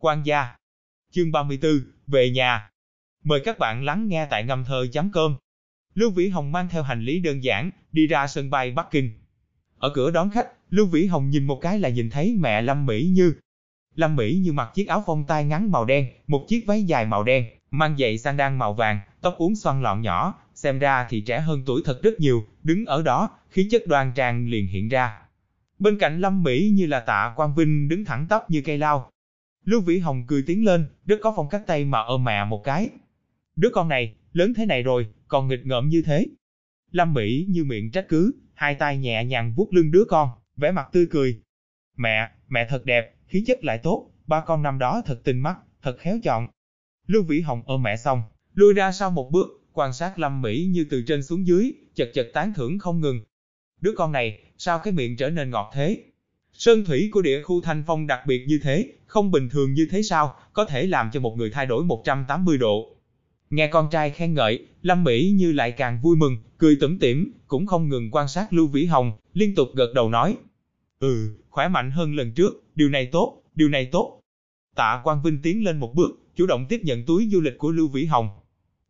Quan gia. Chương 34, về nhà. Mời các bạn lắng nghe tại ngâm thơ chấm cơm. Lưu Vĩ Hồng mang theo hành lý đơn giản, đi ra sân bay Bắc Kinh. Ở cửa đón khách, Lưu Vĩ Hồng nhìn một cái là nhìn thấy mẹ Lâm Mỹ Như. Lâm Mỹ Như mặc chiếc áo phông tay ngắn màu đen, một chiếc váy dài màu đen, mang giày sandal màu vàng, tóc uốn xoăn lọn nhỏ, xem ra thì trẻ hơn tuổi thật rất nhiều, đứng ở đó, khí chất đoan trang liền hiện ra. Bên cạnh Lâm Mỹ như là tạ Quang Vinh đứng thẳng tắp như cây lao. Lưu Vĩ Hồng cười tiến lên, rất có phong cách tay mà ôm mẹ một cái. Đứa con này, lớn thế này rồi, còn nghịch ngợm như thế. Lâm Mỹ như miệng trách cứ, hai tay nhẹ nhàng vuốt lưng đứa con, vẻ mặt tươi cười. Mẹ, mẹ thật đẹp, khí chất lại tốt, ba con năm đó thật tinh mắt, thật khéo chọn. Lưu Vĩ Hồng ôm mẹ xong, lui ra sau một bước, quan sát Lâm Mỹ như từ trên xuống dưới, chật chật tán thưởng không ngừng. Đứa con này, sao cái miệng trở nên ngọt thế? Sơn thủy của địa khu Thanh Phong đặc biệt như thế, không bình thường như thế sao, có thể làm cho một người thay đổi 180 độ. Nghe con trai khen ngợi, Lâm Mỹ như lại càng vui mừng, cười tủm tỉm, cũng không ngừng quan sát Lưu Vĩ Hồng, liên tục gật đầu nói. Ừ, khỏe mạnh hơn lần trước, điều này tốt, điều này tốt. Tạ Quang Vinh tiến lên một bước, chủ động tiếp nhận túi du lịch của Lưu Vĩ Hồng.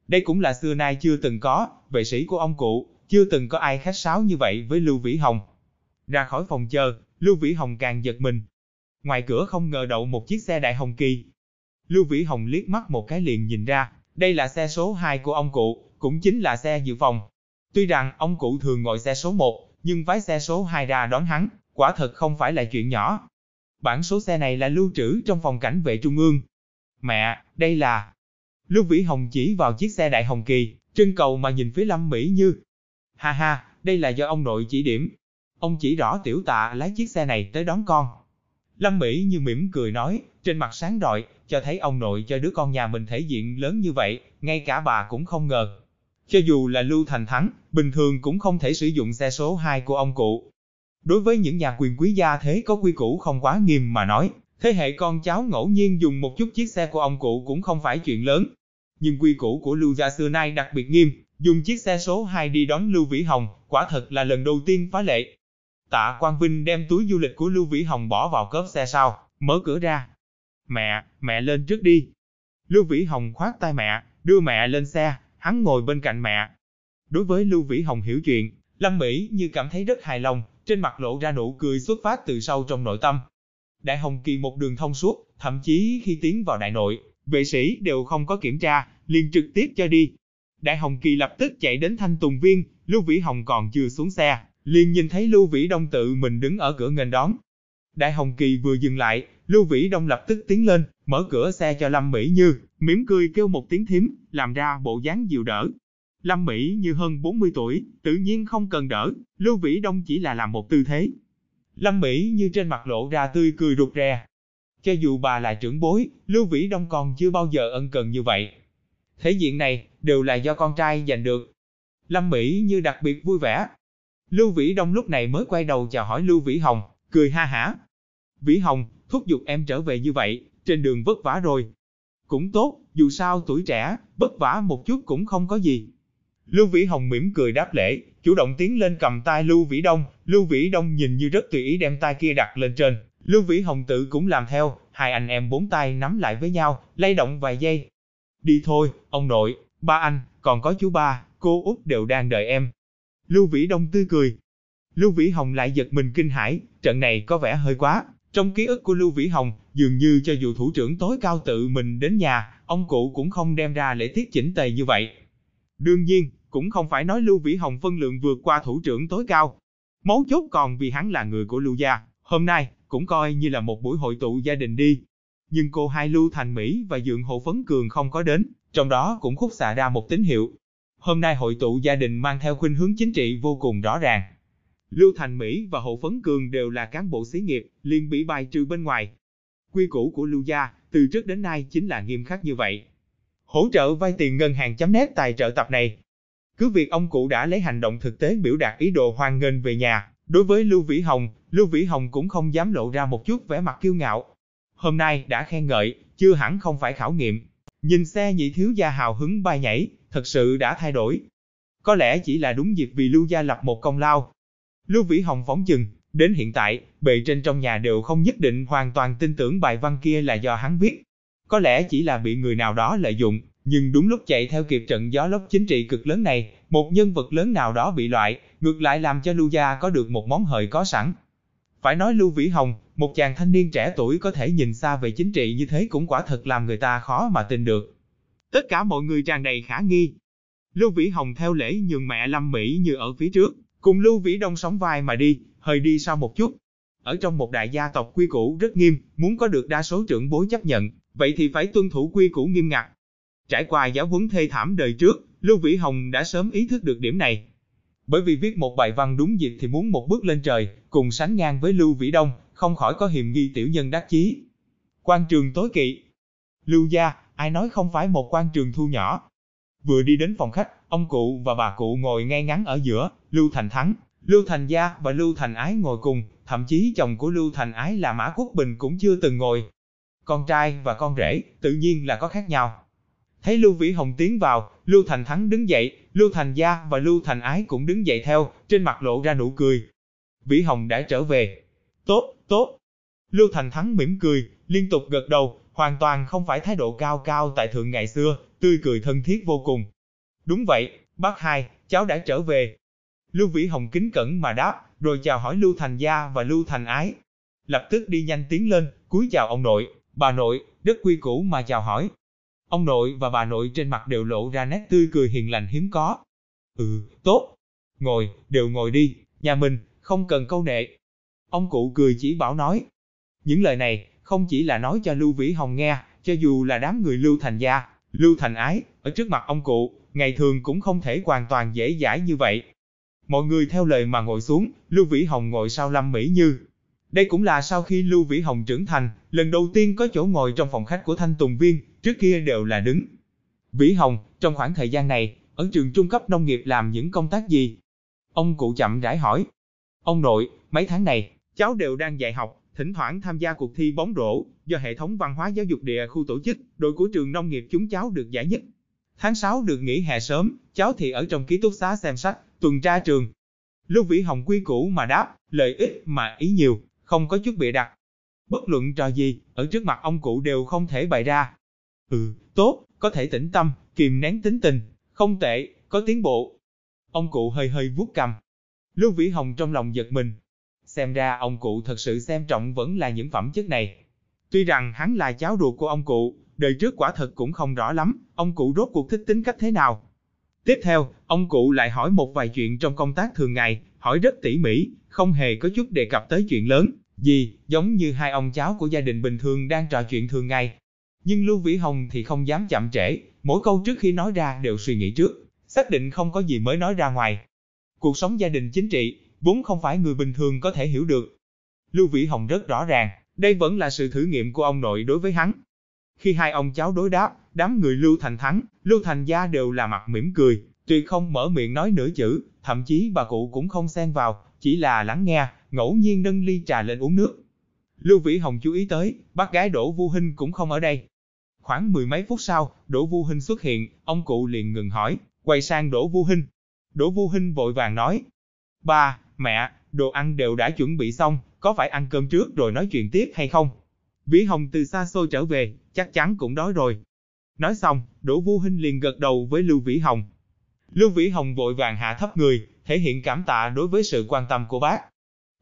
Đây cũng là xưa nay chưa từng có, vệ sĩ của ông cụ, chưa từng có ai khách sáo như vậy với Lưu Vĩ Hồng. Ra khỏi phòng chờ, Lưu Vĩ Hồng càng giật mình. Ngoài cửa không ngờ đậu một chiếc xe đại hồng kỳ. Lưu Vĩ Hồng liếc mắt một cái liền nhìn ra, đây là xe số 2 của ông cụ, cũng chính là xe dự phòng. Tuy rằng ông cụ thường ngồi xe số 1, nhưng vái xe số 2 ra đón hắn, quả thật không phải là chuyện nhỏ. Bản số xe này là lưu trữ trong phòng cảnh vệ trung ương. Mẹ, đây là... Lưu Vĩ Hồng chỉ vào chiếc xe đại hồng kỳ, trưng cầu mà nhìn phía Lâm Mỹ Như. Ha ha, đây là do ông nội chỉ điểm. Ông chỉ rõ tiểu tạ lái chiếc xe này tới đón con. Lâm Mỹ Như mỉm cười nói, trên mặt sáng rọi, cho thấy ông nội cho đứa con nhà mình thể diện lớn như vậy, ngay cả bà cũng không ngờ. Cho dù là Lưu Thành Thắng, bình thường cũng không thể sử dụng xe số 2 của ông cụ. Đối với những nhà quyền quý gia thế có quy củ không quá nghiêm mà nói, thế hệ con cháu ngẫu nhiên dùng một chút chiếc xe của ông cụ cũng không phải chuyện lớn. Nhưng quy củ của Lưu gia xưa nay đặc biệt nghiêm, dùng chiếc xe số 2 đi đón Lưu Vĩ Hồng, quả thật là lần đầu tiên phá lệ. Tạ Quang Vinh đem túi du lịch của Lưu Vĩ Hồng bỏ vào cốp xe sau, mở cửa ra. Mẹ, mẹ lên trước đi. Lưu Vĩ Hồng khoát tay mẹ, đưa mẹ lên xe, hắn ngồi bên cạnh mẹ. Đối với Lưu Vĩ Hồng hiểu chuyện, Lâm Mỹ như cảm thấy rất hài lòng, trên mặt lộ ra nụ cười xuất phát từ sâu trong nội tâm. Đại Hồng Kỳ một đường thông suốt, thậm chí khi tiến vào đại nội, vệ sĩ đều không có kiểm tra, liền trực tiếp cho đi. Đại Hồng Kỳ lập tức chạy đến Thanh Tùng Viên, Lưu Vĩ Hồng còn chưa xuống xe, liền nhìn thấy Lưu Vĩ Đông tự mình đứng ở cửa nghênh đón. Đại Hồng Kỳ vừa dừng lại, Lưu Vĩ Đông lập tức tiến lên, mở cửa xe cho Lâm Mỹ Như, mỉm cười kêu một tiếng thím, làm ra bộ dáng dịu đỡ. Lâm Mỹ Như hơn 40 tuổi, tự nhiên không cần đỡ, Lưu Vĩ Đông chỉ là làm một tư thế. Lâm Mỹ Như trên mặt lộ ra tươi cười rụt rè. Cho dù bà là trưởng bối, Lưu Vĩ Đông còn chưa bao giờ ân cần như vậy. Thể diện này, đều là do con trai giành được. Lâm Mỹ Như đặc biệt vui vẻ. Lưu Vĩ Đông lúc này mới quay đầu chào hỏi Lưu Vĩ Hồng, cười ha hả. Vĩ Hồng, thúc giục em trở về như vậy, trên đường vất vả rồi. Cũng tốt, dù sao tuổi trẻ, vất vả một chút cũng không có gì. Lưu Vĩ Hồng mỉm cười đáp lễ, chủ động tiến lên cầm tay Lưu Vĩ Đông, Lưu Vĩ Đông nhìn như rất tùy ý đem tay kia đặt lên trên, Lưu Vĩ Hồng tự cũng làm theo, hai anh em bốn tay nắm lại với nhau, lay động vài giây. Đi thôi, ông nội, ba anh, còn có chú ba, cô út đều đang đợi em. Lưu Vĩ Đông tươi cười. Lưu Vĩ Hồng lại giật mình kinh hãi, trận này có vẻ hơi quá. Trong ký ức của Lưu Vĩ Hồng, dường như cho dù thủ trưởng tối cao tự mình đến nhà, ông cụ cũng không đem ra lễ tiết chỉnh tề như vậy. Đương nhiên, cũng không phải nói Lưu Vĩ Hồng phân lượng vượt qua thủ trưởng tối cao. Mấu chốt còn vì hắn là người của Lưu gia, hôm nay cũng coi như là một buổi hội tụ gia đình đi. Nhưng cô hai Lưu Thành Mỹ và Dượng Hồ Phấn Cường không có đến, trong đó cũng khúc xạ ra một tín hiệu. Hôm nay hội tụ gia đình mang theo khuynh hướng chính trị vô cùng rõ ràng. Lưu Thành Mỹ và Hộ Phấn Cường đều là cán bộ xí nghiệp, liền bị bài trừ bên ngoài. Quy củ của Lưu gia, từ trước đến nay chính là nghiêm khắc như vậy. Hỗ trợ vay tiền ngân hàng chấm nét tài trợ tập này. Cứ việc ông cụ đã lấy hành động thực tế biểu đạt ý đồ hoan nghênh về nhà, đối với Lưu Vĩ Hồng, Lưu Vĩ Hồng cũng không dám lộ ra một chút vẻ mặt kiêu ngạo. Hôm nay đã khen ngợi, chưa hẳn không phải khảo nghiệm. Nhìn xe nhị thiếu gia hào hứng bay nhảy, thật sự đã thay đổi. Có lẽ chỉ là đúng dịp vì Lưu gia lập một công lao. Lưu Vĩ Hồng phóng chừng, Đến hiện tại, bề trên trong nhà đều không nhất định hoàn toàn tin tưởng bài văn kia là do hắn viết. Có lẽ chỉ là bị người nào đó lợi dụng, nhưng đúng lúc chạy theo kịp trận gió lốc chính trị cực lớn này, một nhân vật lớn nào đó bị loại, ngược lại làm cho Lưu Gia có được một món hời có sẵn. Phải nói Lưu Vĩ Hồng, một chàng thanh niên trẻ tuổi có thể nhìn xa về chính trị như thế cũng quả thật làm người ta khó mà tin được. Tất cả mọi người tràn đầy khả nghi. Lưu Vĩ Hồng theo lễ nhường mẹ Lâm Mỹ như ở phía trước, cùng Lưu Vĩ Đông sóng vai mà đi, hơi đi sau một chút. Ở trong một đại gia tộc quy củ rất nghiêm, muốn có được đa số trưởng bối chấp nhận, vậy thì phải tuân thủ quy củ nghiêm ngặt. Trải qua giáo huấn thê thảm đời trước, Lưu Vĩ Hồng đã sớm ý thức được điểm này. Bởi vì viết một bài văn đúng dịp thì muốn một bước lên trời, cùng sánh ngang với Lưu Vĩ Đông, không khỏi có hiềm nghi tiểu nhân đắc chí. Quan trường tối kỵ. Lưu gia, ai nói không phải một quan trường thu nhỏ. Vừa đi đến phòng khách, ông cụ và bà cụ ngồi ngay ngắn ở giữa, Lưu Thành Thắng, Lưu Thành Gia và Lưu Thành Ái ngồi cùng, thậm chí chồng của Lưu Thành Ái là Mã Quốc Bình cũng chưa từng ngồi. Con trai và con rể, tự nhiên là có khác nhau. Thấy Lưu Vĩ Hồng tiến vào, Lưu Thành Thắng đứng dậy, Lưu Thành Gia và Lưu Thành Ái cũng đứng dậy theo, trên mặt lộ ra nụ cười. Vĩ Hồng đã trở về. Tốt, tốt. Lưu Thành Thắng mỉm cười, liên tục gật đầu, hoàn toàn không phải thái độ cao cao tại thượng ngày xưa, tươi cười thân thiết vô cùng. Đúng vậy, bác hai, cháu đã trở về. Lưu Vĩ Hồng kính cẩn mà đáp, rồi chào hỏi Lưu Thành Gia và Lưu Thành Ái. Lập tức đi nhanh tiến lên, cúi chào ông nội, bà nội, rất quy củ mà chào hỏi. Ông nội và bà nội trên mặt đều lộ ra nét tươi cười hiền lành hiếm có. Ừ, tốt. Ngồi, đều ngồi đi, nhà mình, không cần câu nệ. Ông cụ cười chỉ bảo nói. Những lời này, không chỉ là nói cho Lưu Vĩ Hồng nghe, cho dù là đám người Lưu Thành Gia, Lưu Thành Ái, ở trước mặt ông cụ, ngày thường cũng không thể hoàn toàn dễ dãi như vậy. Mọi người theo lời mà ngồi xuống, Lưu Vĩ Hồng ngồi sau Lâm Mỹ Như. Đây cũng là sau khi Lưu Vĩ Hồng trưởng thành, lần đầu tiên có chỗ ngồi trong phòng khách của Thanh Tùng Viên, trước kia đều là đứng. Vĩ Hồng, trong khoảng thời gian này, ở trường trung cấp nông nghiệp làm những công tác gì? Ông cụ chậm rãi hỏi. Ông nội, mấy tháng này, cháu đều đang dạy học, thỉnh thoảng tham gia cuộc thi bóng rổ, do hệ thống văn hóa giáo dục địa khu tổ chức, đội của trường nông nghiệp chúng cháu được giải nhất. Tháng 6 được nghỉ hè sớm, cháu thì ở trong ký túc xá xem sách, tuần tra trường. Lưu Vĩ Hồng quy củ mà đáp, lợi ích mà ý nhiều, không có chút bịa đặt. Bất luận trò gì, ở trước mặt ông cụ đều không thể bày ra. Ừ, tốt, có thể tĩnh tâm, kìm nén tính tình, không tệ, có tiến bộ. Ông cụ hơi hơi vuốt cầm. Lưu Vĩ Hồng trong lòng giật mình. Xem ra ông cụ thật sự xem trọng vẫn là những phẩm chất này. Tuy rằng hắn là cháu ruột của ông cụ, đời trước quả thật cũng không rõ lắm, ông cụ rốt cuộc thích tính cách thế nào. Tiếp theo, ông cụ lại hỏi một vài chuyện trong công tác thường ngày, hỏi rất tỉ mỉ, không hề có chút đề cập tới chuyện lớn, gì, giống như hai ông cháu của gia đình bình thường đang trò chuyện thường ngày. Nhưng Lưu Vĩ Hồng thì không dám chậm trễ, mỗi câu trước khi nói ra đều suy nghĩ trước, xác định không có gì mới nói ra ngoài. Cuộc sống gia đình chính trị, vốn không phải người bình thường có thể hiểu được. Lưu Vĩ Hồng rất rõ ràng, đây vẫn là sự thử nghiệm của ông nội đối với hắn. Khi hai ông cháu đối đáp, đám người Lưu Thành Thắng, Lưu Thành Gia đều là mặt mỉm cười, tuyệt không mở miệng nói nửa chữ, thậm chí bà cụ cũng không xen vào, chỉ là lắng nghe, ngẫu nhiên nâng ly trà lên uống nước. Lưu Vĩ Hồng chú ý tới, bác gái Đỗ Vu Hinh cũng không ở đây. Khoảng mười mấy phút sau, Đỗ Vu Hinh xuất hiện, ông cụ liền ngừng hỏi, quay sang Đỗ Vu Hinh. Đỗ Vu Hinh vội vàng nói, ba, mẹ, đồ ăn đều đã chuẩn bị xong, có phải ăn cơm trước rồi nói chuyện tiếp hay không? Vĩ Hồng từ xa xôi trở về, chắc chắn cũng đói rồi. Nói xong, Đỗ Vu Hinh liền gật đầu với Lưu Vĩ Hồng. Lưu Vĩ Hồng vội vàng hạ thấp người, thể hiện cảm tạ đối với sự quan tâm của bác.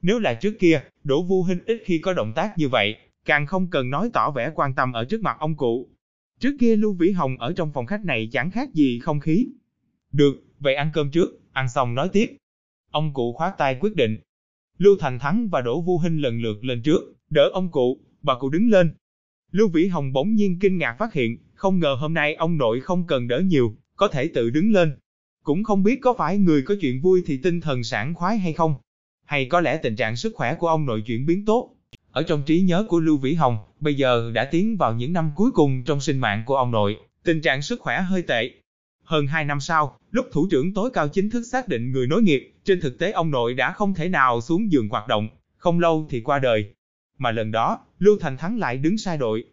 Nếu là trước kia, Đỗ Vu Hinh ít khi có động tác như vậy, càng không cần nói tỏ vẻ quan tâm ở trước mặt ông cụ. Trước kia Lưu Vĩ Hồng ở trong phòng khách này chẳng khác gì không khí. Được, vậy ăn cơm trước, ăn xong nói tiếp. Ông cụ khoát tay quyết định. Lưu Thành Thắng và Đỗ Vu Hinh lần lượt lên trước, đỡ ông cụ, bà cụ đứng lên. Lưu Vĩ Hồng bỗng nhiên kinh ngạc phát hiện, không ngờ hôm nay ông nội không cần đỡ nhiều, có thể tự đứng lên. Cũng không biết có phải người có chuyện vui thì tinh thần sảng khoái hay không. Hay có lẽ tình trạng sức khỏe của ông nội chuyển biến tốt. Ở trong trí nhớ của Lưu Vĩ Hồng, bây giờ đã tiến vào những năm cuối cùng trong sinh mạng của ông nội, tình trạng sức khỏe hơi tệ. Hơn 2 năm sau, lúc thủ trưởng tối cao chính thức xác định người nối nghiệp, trên thực tế ông nội đã không thể nào xuống giường hoạt động, không lâu thì qua đời. Mà lần đó, Lưu Thành Thắng lại đứng sai đội.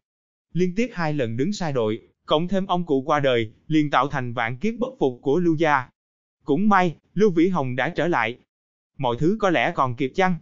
Liên tiếp hai lần đứng sai đội, cộng thêm ông cụ qua đời, liền tạo thành vạn kiếp bất phục của Lưu gia. Cũng may, Lưu Vĩ Hồng đã trở lại. Mọi thứ có lẽ còn kịp chăng?